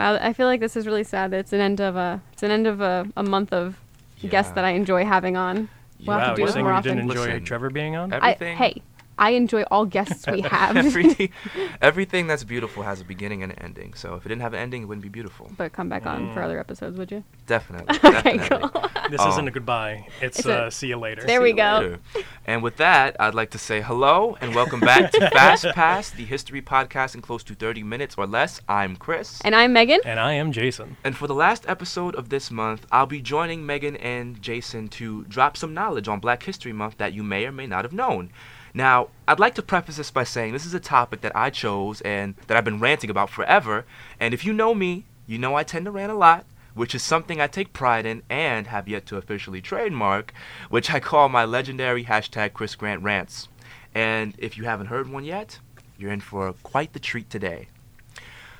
Wow, I feel like this is really sad. It's an end of a it's an end of a, a month of guests that I enjoy having on. We'll have wow, to do you're this more you didn't enjoy Listen, Trevor being on? I, hey, I enjoy all guests we have, everything, everything that's beautiful has a beginning and an ending. So if it didn't have an ending, it wouldn't be beautiful. but come back on for Mm. other episodes, would you? Definitely. Okay, definitely. cool. This Um, isn't a goodbye. It's, It's a- uh, see you later. There See we go. later. And with that, I'd like to say hello and welcome back to Fast Pass, the history podcast in close to 30 minutes or less. I'm Chris. And I'm Megan. And I am Jason. And for the last episode of this month, I'll be joining Megan and Jason to drop some knowledge on Black History Month that you may or may not have known. Now, I'd like to preface this by saying this is a topic that I chose and that I've been ranting about forever. And if you know me, you know I tend to rant a lot, which is something I take pride in and have yet to officially trademark, which I call my legendary hashtag Chris Grant rants. And if you haven't heard one yet, you're in for quite the treat today.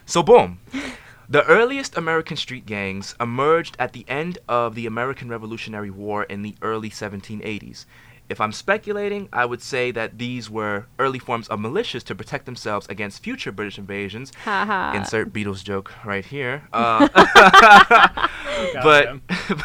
So, boom. The earliest American street gangs emerged at the end of the American Revolutionary War in the early 1780s. If I'm speculating, I would say that these were early forms of militias to protect themselves against future British invasions. Insert Beatles joke right here. Uh, but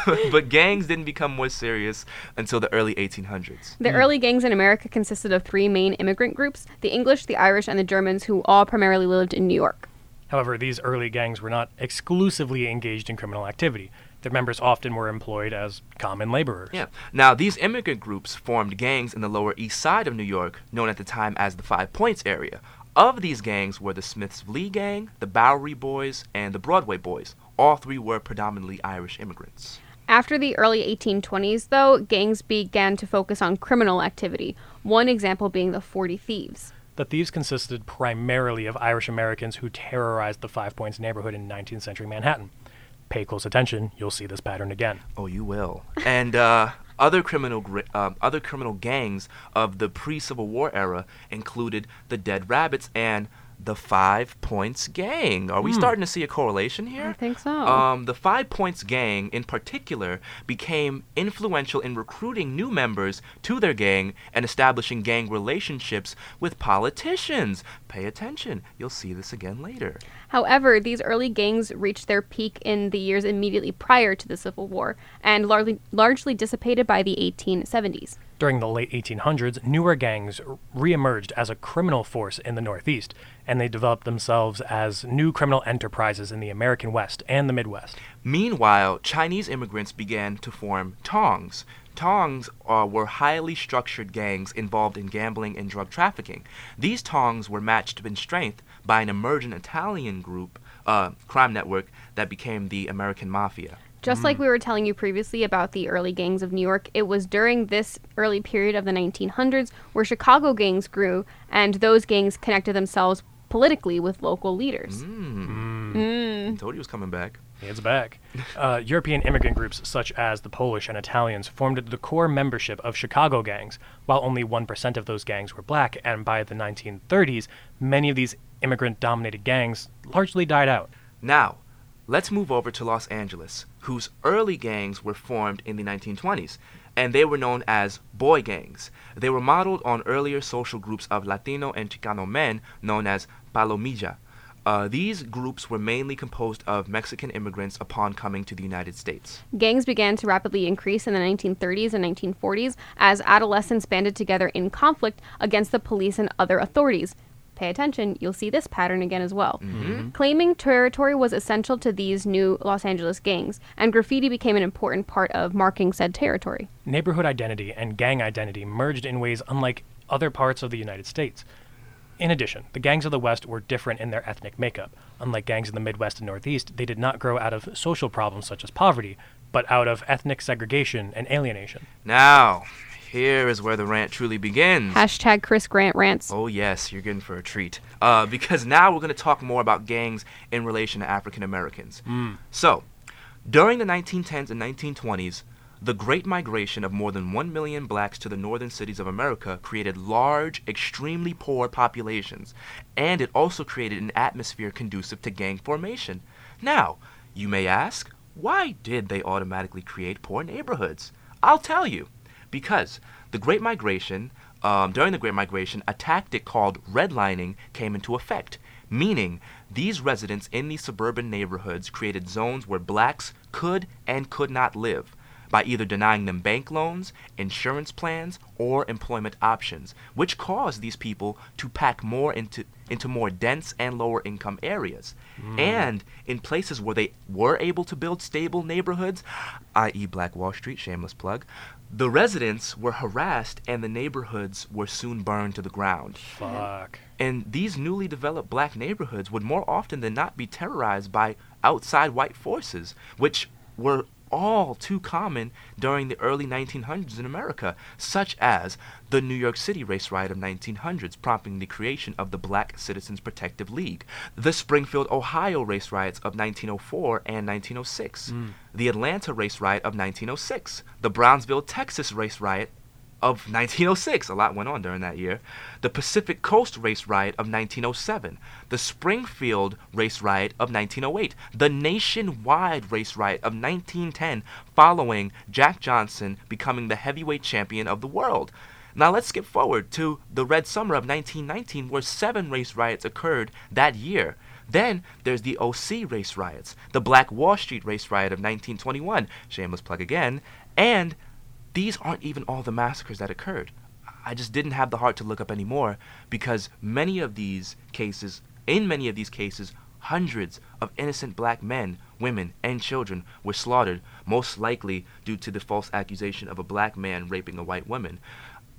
but gangs didn't become more serious until the early 1800s. The early gangs in America consisted of three main immigrant groups the English, the Irish, and the Germans, who all primarily lived in New York. However, these early gangs were not exclusively engaged in criminal activity. Their members often were employed as common laborers. Yeah. Now, these immigrant groups formed gangs in the Lower East Side of New York, known at the time as the Five Points area. Of these gangs were the Smiths Lee Gang, the Bowery Boys, and the Broadway Boys. All three were predominantly Irish immigrants. After the early 1820s, though, gangs began to focus on criminal activity, one example being the 40 Thieves. The thieves consisted primarily of Irish Americans who terrorized the Five Points neighborhood in 19th century Manhattan. Pay close attention, you'll see this pattern again. Oh, you will. And uh, other criminal um, other criminal gangs of the pre-Civil War era included the Dead Rabbits and the Five Points Gang. Are we starting to see a correlation here? I think so. Um, the Five Points Gang, in particular, became influential in recruiting new members to their gang and establishing gang relationships with politicians. Pay attention, you'll see this again later. However, these early gangs reached their peak in the years immediately prior to the Civil War and largely, largely dissipated by the 1870s. During the late 1800s, newer gangs reemerged as a criminal force in the Northeast, and they developed themselves as new criminal enterprises in the American West and the Midwest. Meanwhile, Chinese immigrants began to form tongs. Tongs uh, were highly structured gangs involved in gambling and drug trafficking. These tongs were matched in strength by an emergent Italian group, uh, crime network, that became the American Mafia. Just like we were telling you previously about the early gangs of New York, it was during this early period of the 1900s where Chicago gangs grew, and those gangs connected themselves politically with local leaders. I told you it was coming back. It's back. Uh, European immigrant groups such as the Polish and Italians formed the core membership of Chicago gangs, while only 1% of those gangs were black, and by the 1930s, many of these immigrant dominated gangs largely died out. Now, let's move over to Los Angeles, whose early gangs were formed in the 1920s, and they were known as boy gangs. They were modeled on earlier social groups of Latino and Chicano men known as Palomilla. Uh, these groups were mainly composed of Mexican immigrants upon coming to the United States. Gangs began to rapidly increase in the 1930s and 1940s as adolescents banded together in conflict against the police and other authorities. Pay attention, you'll see this pattern again as well. Mm-hmm. Mm-hmm. Claiming territory was essential to these new Los Angeles gangs, and graffiti became an important part of marking said territory. Neighborhood identity and gang identity merged in ways unlike other parts of the United States. In addition, the gangs of the West were different in their ethnic makeup. Unlike gangs in the Midwest and Northeast, they did not grow out of social problems such as poverty, but out of ethnic segregation and alienation. Now, here is where the rant truly begins. Hashtag Chris Grant rants. Oh yes, you're getting for a treat. Uh, because now we're going to talk more about gangs in relation to African Americans. So, during the 1910s and 1920s, the Great Migration of more than 1 million blacks to the northern cities of America created large, extremely poor populations, and it also created an atmosphere conducive to gang formation. Now, you may ask, why did they automatically create poor neighborhoods? I'll tell you. Because the Great Migration, um, during the Great Migration, a tactic called redlining came into effect. meaning these residents in these suburban neighborhoods created zones where blacks could and could not live by either denying them bank loans, insurance plans, or employment options, which caused these people to pack more into into more dense and lower income areas. And in places where they were able to build stable neighborhoods, i.e. Black Wall Street, shameless plug, the residents were harassed and the neighborhoods were soon burned to the ground. Fuck. And these newly developed black neighborhoods would more often than not be terrorized by outside white forces, which were all too common during the early 1900s in America, such as the New York City race riot of 1900s, prompting the creation of the Black Citizens Protective League, the Springfield, Ohio race riots of 1904 and 1906, mm. the Atlanta race riot of 1906, the Brownsville, Texas race riot of 1906. A lot went on during that year. The Pacific Coast Race Riot of 1907. The Springfield Race Riot of 1908. The nationwide Race Riot of 1910, following Jack Johnson becoming the heavyweight champion of the world. Now let's skip forward to the Red Summer of 1919, where seven race riots occurred that year. Then there's the Ocoee race riots, the Black Wall Street race riot of 1921, shameless plug again, and these aren't even all the massacres that occurred. I just didn't have the heart to look up any more because many of these cases, in many of these cases, hundreds of innocent black men, women, and children were slaughtered, most likely due to the false accusation of a black man raping a white woman.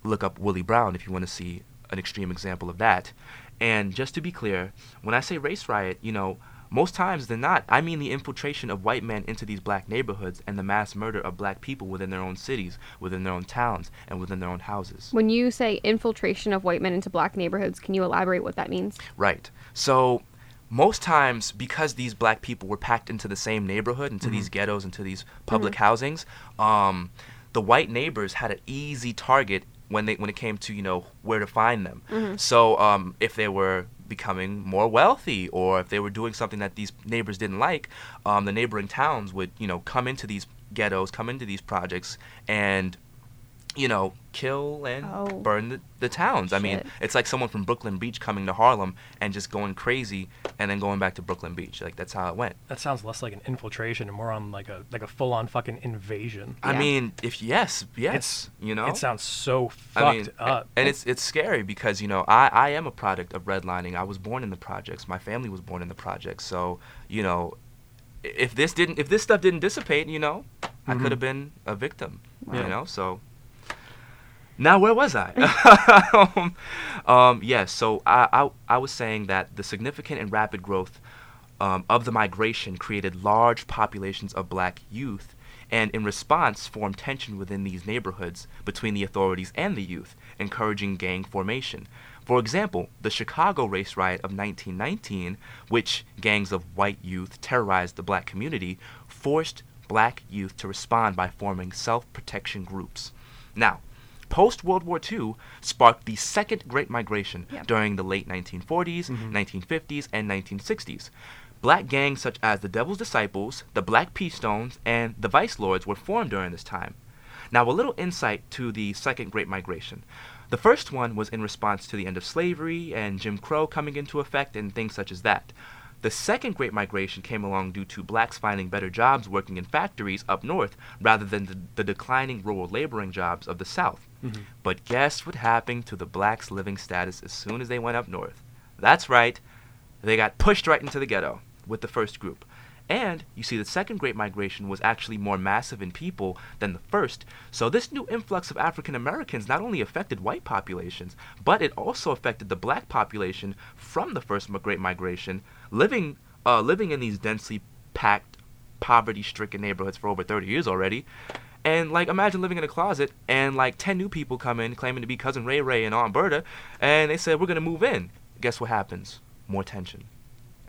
Look up Willie Brown if you want to see an extreme example of that. And just to be clear, when I say race riot, you know, most times than not, I mean the infiltration of white men into these black neighborhoods and the mass murder of black people within their own cities, within their own towns, and within their own houses. When you say infiltration of white men into black neighborhoods, can you elaborate what that means? Right. So, most times, because these black people were packed into the same neighborhood, into these ghettos, into these public housings, um, the white neighbors had an easy target when they when it came to you know where to find them. So, um, if they were becoming more wealthy or if they were doing something that these neighbors didn't like, um, the neighboring towns would, you know, come into these ghettos, come into these projects, and, you know, kill and Oh. burn the, the towns. I mean, it's like someone from Brooklyn Beach coming to Harlem and just going crazy and then going back to Brooklyn Beach. Like, that's how it went. That sounds less like an infiltration and more on like a like a full on fucking invasion. I mean, if yes, yes, It's you know, It sounds so fucked I mean, up. and it's it's scary because you know I I am a product of redlining. I was born in the projects. My family was born in the projects. So you know, if this didn't if this stuff didn't dissipate, you know, I Mhm. could have been a victim. Yeah. You know, so. Now where was I? um, um, yes, so I, I I was saying that the significant and rapid growth um, of the migration created large populations of black youth, and in response formed tension within these neighborhoods between the authorities and the youth, encouraging gang formation. For example, the Chicago race riot of 1919, which gangs of white youth terrorized the black community, forced black youth to respond by forming self protection groups. Now, post World War II sparked the Second Great Migration Yep. during the late 1940s, 1950s, mm-hmm. and 1960s. Black gangs such as the Devil's Disciples, the Black P-Stones, and the Vice Lords were formed during this time. Now, a little insight to the Second Great Migration. The first one was in response to the end of slavery and Jim Crow coming into effect and things such as that. The second Great Migration came along due to blacks finding better jobs working in factories up north rather than the, the declining rural laboring jobs of the south. Mm-hmm. But guess what happened to the blacks' living status as soon as they went up north? That's right, they got pushed right into the ghetto with the first group. And you see, the second Great Migration was actually more massive in people than the first. So this new influx of African Americans not only affected white populations, but it also affected the black population from the first Great Migration, living uh, living in these densely packed, poverty-stricken neighborhoods for over 30 years already. And like, imagine living in a closet and like 10 new people come in claiming to be cousin Ray Ray and Aunt Berta, and they said we're gonna move in. Guess what happens? More tension.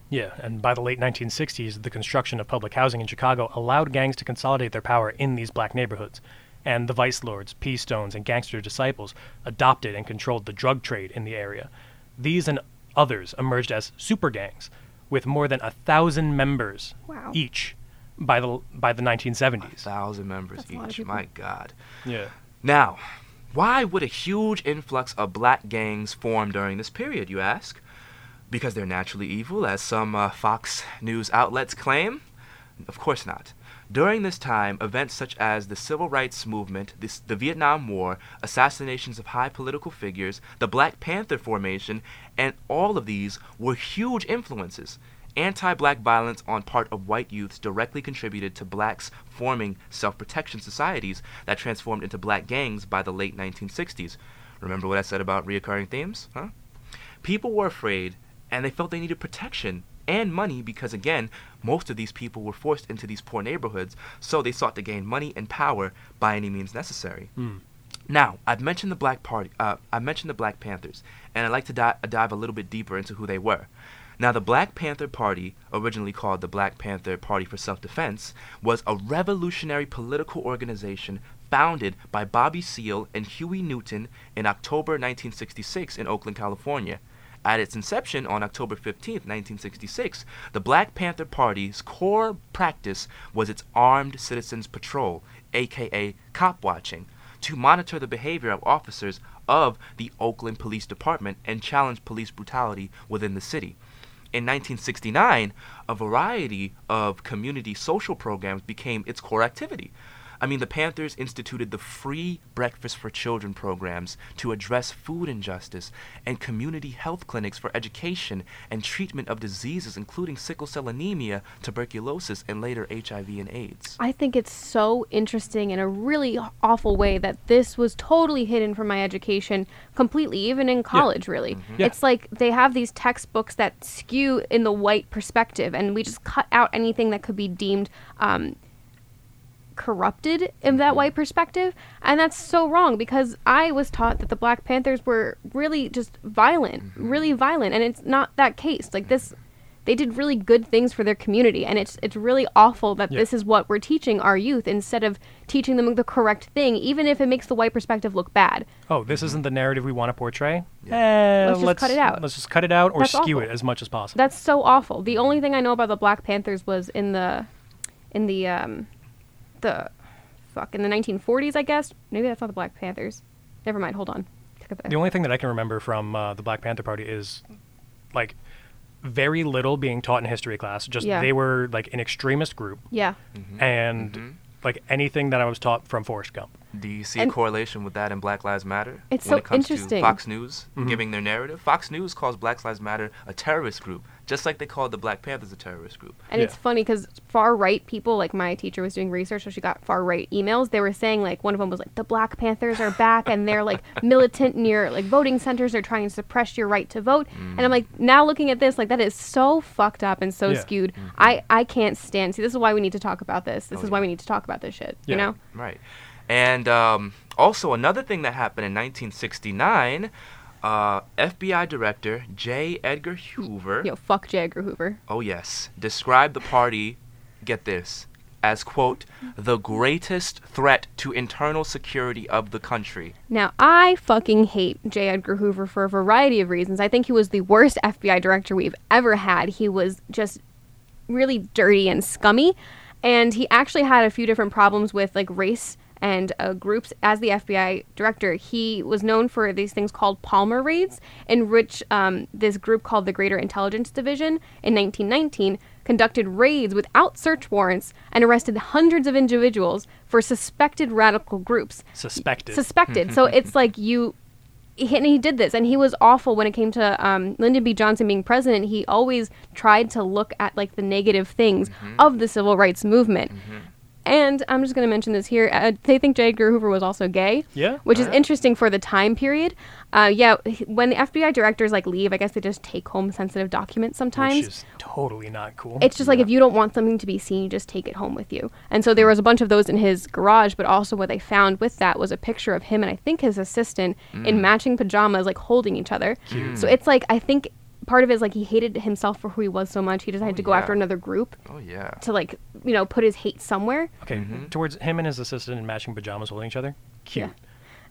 Yeah, and by the late 1960s, the construction of public housing in Chicago allowed gangs to consolidate their power in these black neighborhoods. And the vice lords, P Stones, and gangster disciples adopted and controlled the drug trade in the area. These and others emerged as super gangs, with more than a thousand members Wow. each by the by the 1970s. thousand members That's a lot of each. My God. Yeah. Now, why would a huge influx of black gangs form during this period, you ask? Because they're naturally evil, as some uh, Fox News outlets claim? Of course not. During this time, events such as the Civil Rights Movement, the Vietnam War, assassinations of high political figures, the Black Panther formation, and all of these were huge influences. Anti black violence on part of white youths directly contributed to blacks forming self protection societies that transformed into black gangs by the late 1960s. Remember what I said about reoccurring themes? Huh? People were afraid and they felt they needed protection and money because, again, most of these people were forced into these poor neighborhoods, so they sought to gain money and power by any means necessary. Mm. Now, I've mentioned the Black Party. Uh, I mentioned the Black Panthers, and I'd like to di- dive a little bit deeper into who they were. Now, the Black Panther Party, originally called the Black Panther Party for Self Defense, was a revolutionary political organization founded by Bobby Seale and Huey Newton in October 1966 in Oakland, California. At its inception on October 15, 1966, the Black Panther Party's core practice was its Armed Citizens Patrol, aka cop watching, to monitor the behavior of officers of the Oakland Police Department and challenge police brutality within the city. In 1969, a variety of community social programs became its core activity. I mean, the Panthers instituted the free Breakfast for Children programs to address food injustice and community health clinics for education and treatment of diseases including sickle cell anemia, tuberculosis, and later HIV and AIDS. I think it's so interesting in a really awful way that this was totally hidden from my education completely, even in college, really. Yeah. It's like they have these textbooks that skew in the white perspective, and we just cut out anything that could be deemed. Um, corrupted in that white perspective and that's so wrong because i was taught that the black panthers were really just violent really violent and it's not that case like this they did really good things for their community and it's it's really awful that Yeah. this is what we're teaching our youth instead of teaching them the correct thing even if it makes the white perspective look bad Oh, this isn't the narrative we want to portray. Yeah. Eh, Let's just cut it out. Let's just cut it out or That's skew awful. it as much as possible. that's so awful the only thing i know about the black panthers was in the in the um the fuck in the 1940s i guess maybe that's not the black panthers never mind hold on Take it back. The only thing that I can remember from uh, the Black Panther Party is like very little being taught in history class. Just Yeah. they were like an extremist group, yeah and Mhm. like anything that I was taught from Forrest Gump. Do you see And- a correlation with that in Black Lives Matter? It's when so it comes interesting. to Fox News Mhm. giving their narrative? Fox News calls Black Lives Matter a terrorist group, just like they called the Black Panthers a terrorist group. And it's funny because far right people, like my teacher was doing research, so she got far right emails. They were saying like one of them was like the Black Panthers are back and they're like militant near like voting centers. They're trying to suppress your right to vote. And I'm like now looking at this like that is so fucked up and so Yeah. skewed. I I can't stand. See, this is why we need to talk about this. This Oh, is why we need to talk about this shit. Yeah. You know? Right. And um, also, another thing that happened in 1969, uh, FBI Director J. Edgar Hoover, Yo, fuck J. Edgar Hoover. oh yes, described the party, get this, as, quote, the greatest threat to internal security of the country. Now, I fucking hate J. Edgar Hoover for a variety of reasons. I think he was the worst FBI director we've ever had. He was just really dirty and scummy. And he actually had a few different problems with like race and uh, groups as the FBI director. He was known for these things called Palmer raids, in which um, this group called the Greater Intelligence Division in 1919 conducted raids without search warrants and arrested hundreds of individuals for suspected radical groups Suspected. suspected. so it's like you, he, and he did this, and he was awful when it came to um, Lyndon B. Johnson being president. He always tried to look at like the negative things of the civil rights movement. And I'm just going to mention this here. Uh, they think J. Edgar Hoover was also gay. Yeah. Which is Alright. interesting for the time period. Uh, yeah, when the FBI directors like leave, I guess they just take home sensitive documents sometimes. Which is totally not cool. It's just like if you don't want something to be seen, you just take it home with you. And so there was a bunch of those in his garage, but also what they found with that was a picture of him and I think his assistant in matching pajamas, like holding each other. Cute. So it's like I think part of it is like he hated himself for who he was so much he decided Oh, to go yeah. after another group Oh, yeah. to like you know put his hate somewhere. okay, Mhm. towards him and his assistant in matching pajamas holding each other, cute. Yeah.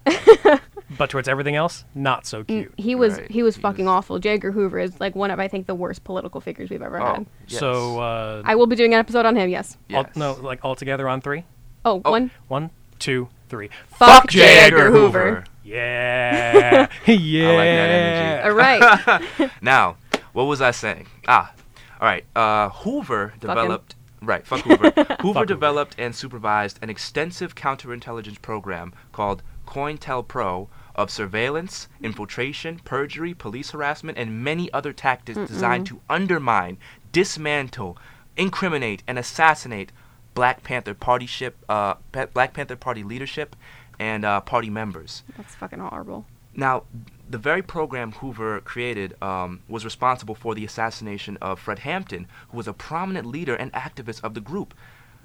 but towards everything else, not so Mm, cute. He was Right. he was He fucking was- awful. J. Edgar Hoover is like one of I think the worst political figures we've ever Oh, had. yes. So, uh, I will be doing an episode on him. Yes. all, Yes. no, like all together on three. Oh, Oh. one. One, two, three. Fuck J. Edgar Hoover. Yeah, yeah. I like that energy. All right. Now, what was I saying? Ah, all right. Uh, Hoover developed. Right, fuck Hoover. Hoover Hoover. developed and supervised an extensive counterintelligence program called COINTELPRO of surveillance, infiltration, perjury, police harassment, and many other tactics designed to undermine, dismantle, incriminate, and assassinate Black Panther Party ship, uh, Black Panther Party leadership and uh, party members. That's fucking horrible. Now, the very program Hoover created um, was responsible for the assassination of Fred Hampton, who was a prominent leader and activist of the group.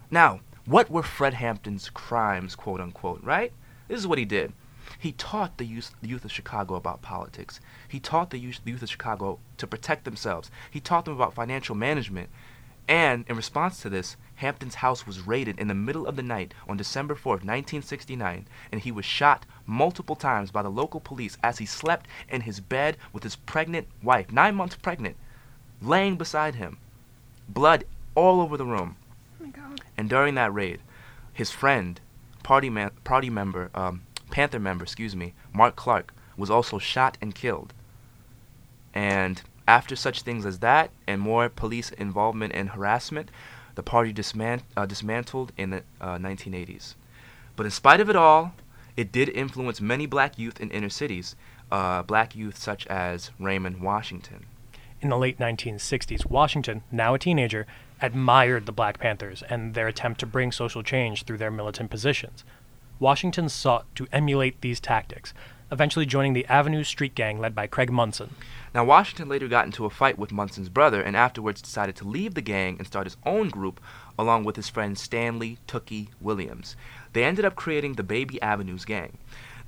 Now, what were Fred Hampton's crimes, quote unquote, right? This is what he did. He taught the youth, the youth of Chicago about politics. He taught the youth, the youth of Chicago to protect themselves. He taught them about financial management. And in response to this, Hampton's house was raided in the middle of the night on December 4th, 1969, and he was shot multiple times by the local police as he slept in his bed with his pregnant wife, nine months pregnant, laying beside him. Blood all over the room. Oh my god. And during that raid, his friend, party man, party member, um, Panther member, excuse me, Mark Clark, was also shot and killed. And after such things as that and more police involvement and harassment, the party dismant- uh, dismantled in the uh, 1980s. But in spite of it all, it did influence many black youth in inner cities, uh, black youth such as Raymond Washington. In the late 1960s, Washington, now a teenager, admired the Black Panthers and their attempt to bring social change through their militant positions. Washington sought to emulate these tactics, eventually joining the Avenue Street Gang led by Craig Munson. Now, Washington later got into a fight with Munson's brother and afterwards decided to leave the gang and start his own group along with his friend Stanley Tookie Williams. They ended up creating the Baby Avenues Gang.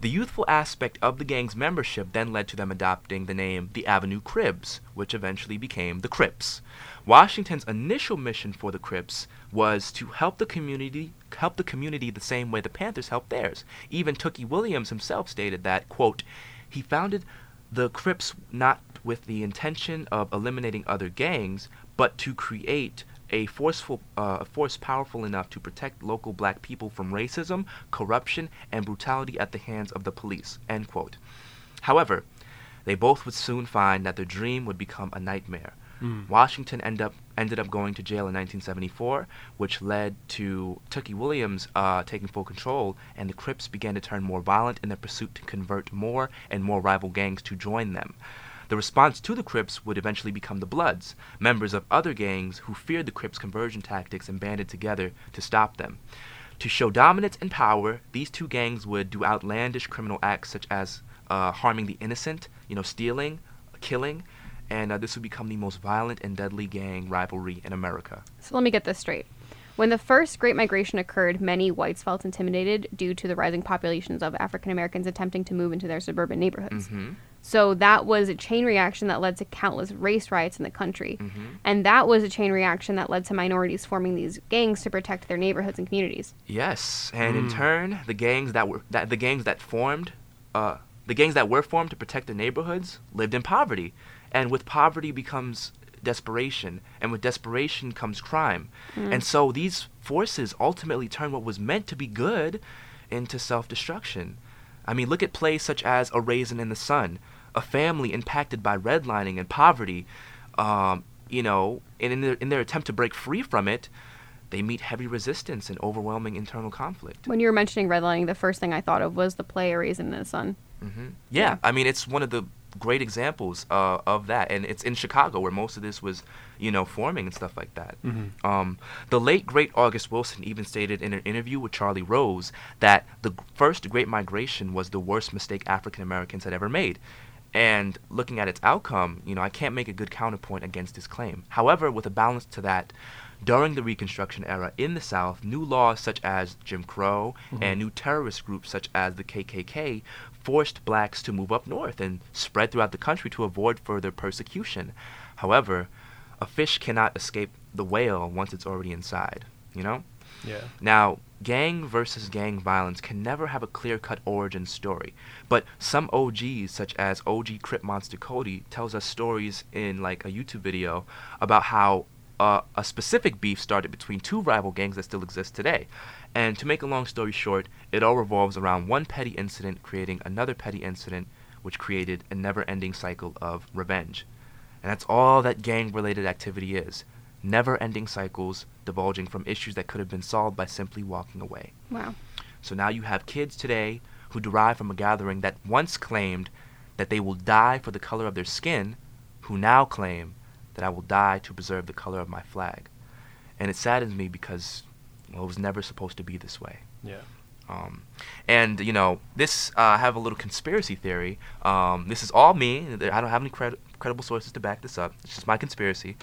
The youthful aspect of the gang's membership then led to them adopting the name the Avenue Cribs, which eventually became the Crips. Washington's initial mission for the Crips was to help the community help the community the same way the Panthers helped theirs. Even Tookie Williams himself stated that, quote, he founded the Crips not with the intention of eliminating other gangs, but to create a forceful uh, a force powerful enough to protect local black people from racism, corruption, and brutality at the hands of the police. End quote. However, they both would soon find that their dream would become a nightmare. Washington end up, ended up going to jail in 1974, which led to Tookie Williams uh, taking full control, and the Crips began to turn more violent in their pursuit to convert more and more rival gangs to join them. The response to the Crips would eventually become the Bloods, members of other gangs who feared the Crips' conversion tactics and banded together to stop them. To show dominance and power, these two gangs would do outlandish criminal acts such as uh, harming the innocent, you know, stealing, killing, and uh, this would become the most violent and deadly gang rivalry in America. So let me get this straight. When the first Great Migration occurred, many whites felt intimidated due to the rising populations of African Americans attempting to move into their suburban neighborhoods. So that was a chain reaction that led to countless race riots in the country. And that was a chain reaction that led to minorities forming these gangs to protect their neighborhoods and communities. Yes, and in turn, the gangs that were that the gangs that formed, uh, the gangs that were formed to protect the neighborhoods lived in poverty, and with poverty becomes desperation, and with desperation comes crime, and so these forces ultimately turn what was meant to be good into self-destruction. I mean, look at plays such as A Raisin in the Sun, a family impacted by redlining and poverty. Um, you know, and in their, in their attempt to break free from it, they meet heavy resistance and overwhelming internal conflict. When you were mentioning redlining, the first thing I thought of was the play A Raisin in the Sun. hmm Yeah, I mean, it's one of the great examples uh, of that, and it's in Chicago where most of this was, you know, forming and stuff like that. Um, the late great August Wilson even stated in an interview with Charlie Rose that the g- first Great Migration was the worst mistake African Americans had ever made. And looking at its outcome, you know, I can't make a good counterpoint against his claim. However, with a balance to that, during the Reconstruction era in the South, new laws such as Jim Crow and new terrorist groups such as the KKK forced blacks to move up north and spread throughout the country to avoid further persecution. However, a fish cannot escape the whale once it's already inside, you know? Yeah. Now, gang versus gang violence can never have a clear cut origin story, but some OGs, such as OG Crip Monster Kody, tells us stories in like a YouTube video about how uh, a specific beef started between two rival gangs that still exist today. And to make a long story short, it all revolves around one petty incident creating another petty incident, which created a never ending cycle of revenge. And that's all that gang related activity is never ending cycles divulging from issues that could have been solved by simply walking away. Wow. So now you have kids today who derive from a gathering that once claimed that they will die for the color of their skin, who now claim that I will die to preserve the color of my flag. And it saddens me because well, it was never supposed to be this way. Yeah. Um, and you know, this uh, I have a little conspiracy theory. Um, this is all me. I don't have any cred- credible sources to back this up. It's just my conspiracy.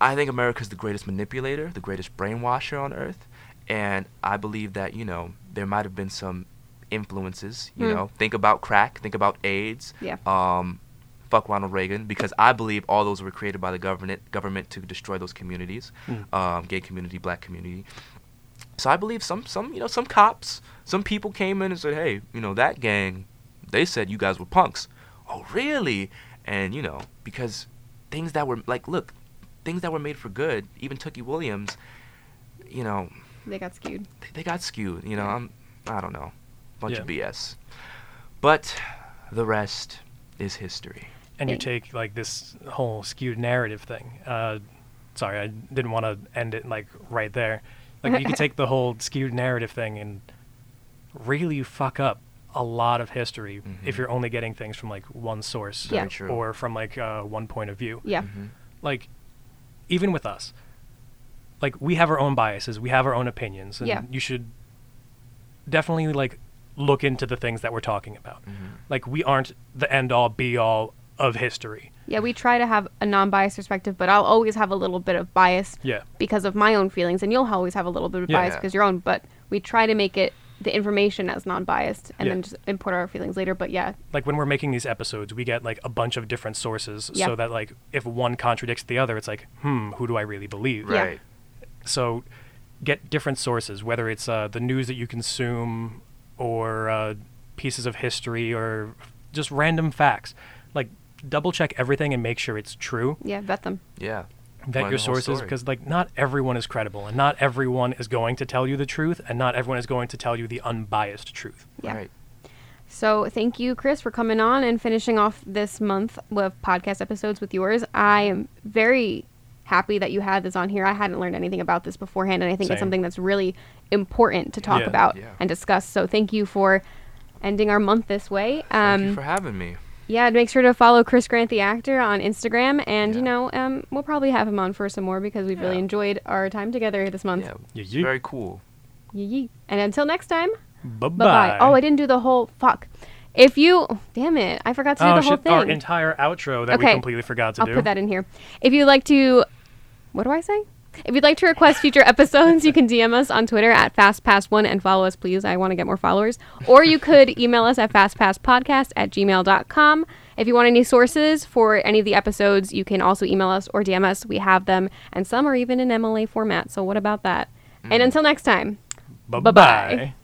I think America's the greatest manipulator, the greatest brainwasher on earth, and I believe that you know there might have been some influences. You Hmm. know, think about crack, think about AIDS. Yeah. Um, fuck Ronald Reagan because I believe all those were created by the government government to destroy those communities, Mm. um, gay community, black community. So I believe some some you know some cops, some people came in and said, hey, you know that gang, they said you guys were punks. Oh really? And you know because things that were like look, things that were made for good, even Tookie Williams, you know They got skewed. they, they got skewed. You know I'm I don't know, bunch of BS. But the rest is history. And you take like this whole skewed narrative thing. Uh, sorry, I didn't want to end it like right there. Like you could take the whole skewed narrative thing and really fuck up a lot of history if Mhm. you're only getting things from like one source Yeah. Or from like uh, one point of view. Yeah. Mhm. Like even with us, like we have our own biases, we have our own opinions, and Yeah. you should definitely like look into the things that we're talking about. Mhm. Like we aren't the end all be all of history. Yeah, we try to have a non-biased perspective, but I'll always have a little bit of bias Yeah. because of my own feelings, and you'll always have a little bit of Yeah. bias Yeah. because your own. But we try to make it the information as non-biased, and Yeah. then just import our feelings later. But yeah, like when we're making these episodes, we get like a bunch of different sources, Yeah. so that like if one contradicts the other, it's like, hmm, who do I really believe? Yeah. Right. So get different sources, whether it's uh, the news that you consume, or uh, pieces of history, or just random facts. Like double check everything and make sure it's true. yeah, vet them. Yeah. Vet Learn your sources because like not everyone is credible, and not everyone is going to tell you the truth, and not everyone is going to tell you the unbiased truth. Yeah. Right. So thank you, Chris, for coming on and finishing off this month with podcast episodes with yours. I am very happy that you had this on here. I hadn't learned anything about this beforehand, and I think it's something that's really important to talk Yeah. about Yeah. and discuss. So thank you for ending our month this way. Thank you Um, for having me. Yeah, make sure to follow Chris Grant, the actor, on Instagram, and you know, um, we'll probably have him on for some more because we've really enjoyed our time together this month. Yeah. Yeah, it's Very cool. Yee yee. And until next time. Bye Bye bye. Oh, I didn't do the whole fuck. If you, damn it, I forgot to do Oh the whole shit! Our thing. entire outro that we completely forgot to I'll do. put that in here. If you'd like to, what do I say? If you'd like to request future episodes, you can DM us on Twitter at FastPass1 and follow us, please. I want to get more followers. Or you could email us at FastPassPodcast at gmail.com. If you want any sources for any of the episodes, you can also email us or DM us. We have them, and some are even in MLA format. So, what about that? And mm. until next time, Bye bye.